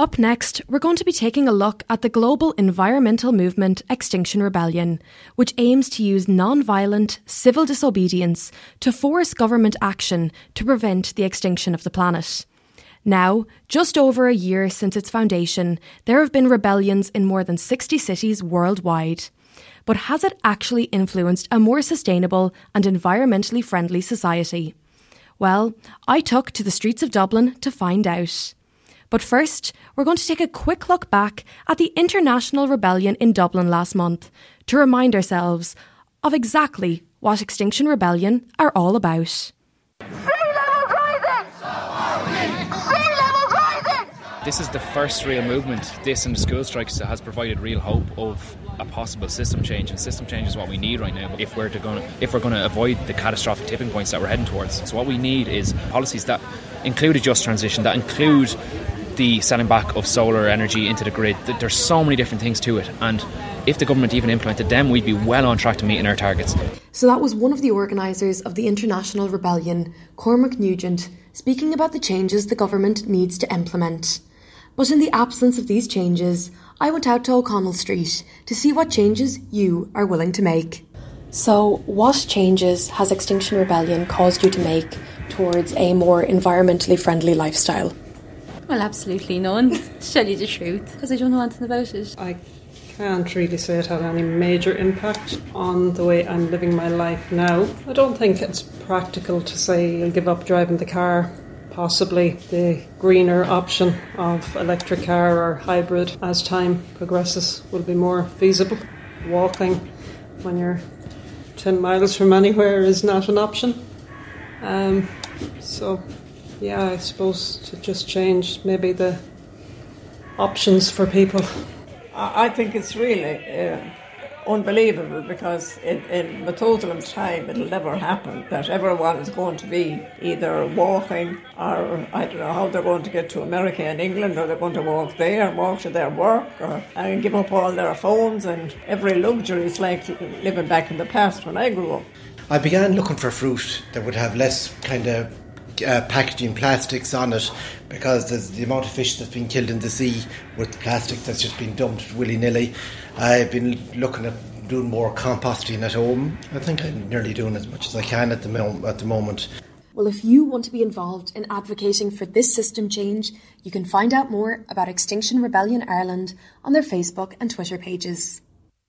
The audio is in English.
Up next, we're going to be taking a look at the global environmental movement Extinction Rebellion, which aims to use non violent civil disobedience to force government action to prevent the extinction of the planet. Now, just over a year since its foundation, there have been rebellions in more than 60 cities worldwide. But has it actually influenced a more sustainable and environmentally friendly society? Well, I took to the streets of Dublin to find out. But first, we're going to take a quick look back at the international rebellion in Dublin last month to remind ourselves of exactly what Extinction Rebellion are all about. This is the first real movement, this and the school strikes, that has provided real hope of a possible system change. And system change is what we need right now if we're to going if we're going to avoid the catastrophic tipping points that we're heading towards. So what we need is policies that include a just transition, that include the selling back of solar energy into the grid. There's so many different things to it, and if the government even implemented them, we'd be well on track to meeting our targets. So that was one of the organisers of the International Rebellion, Cormac Nugent, speaking about the changes the government needs to implement. But in the absence of these changes, I went out to O'Connell Street to see what changes you are willing to make. So, what changes has Extinction Rebellion caused you to make towards a more environmentally friendly lifestyle? Well, absolutely none, to tell you the truth, because I don't know anything about it. I can't really say it had any major impact on the way I'm living my life now. I don't think it's practical to say you'll give up driving the car possibly the greener option of electric car or hybrid as time progresses will be more feasible. Walking when you're 10 miles from anywhere is not an option. Um, so, yeah, I suppose to just change maybe the options for people. I think it's really. Uh, unbelievable because in, in Methuselah's time it'll never happen that everyone is going to be either walking or I don't know how they're going to get to America and England or they're going to walk there and walk to their work or and give up all their phones and every luxury is like living back in the past when I grew up. I began looking for fruit that would have less kind of uh, packaging plastics on it because there's the amount of fish that's been killed in the sea with plastic that's just been dumped willy nilly. I've been looking at doing more composting at home. I think I'm nearly doing as much as I can at the, mo- at the moment. Well, if you want to be involved in advocating for this system change, you can find out more about Extinction Rebellion Ireland on their Facebook and Twitter pages.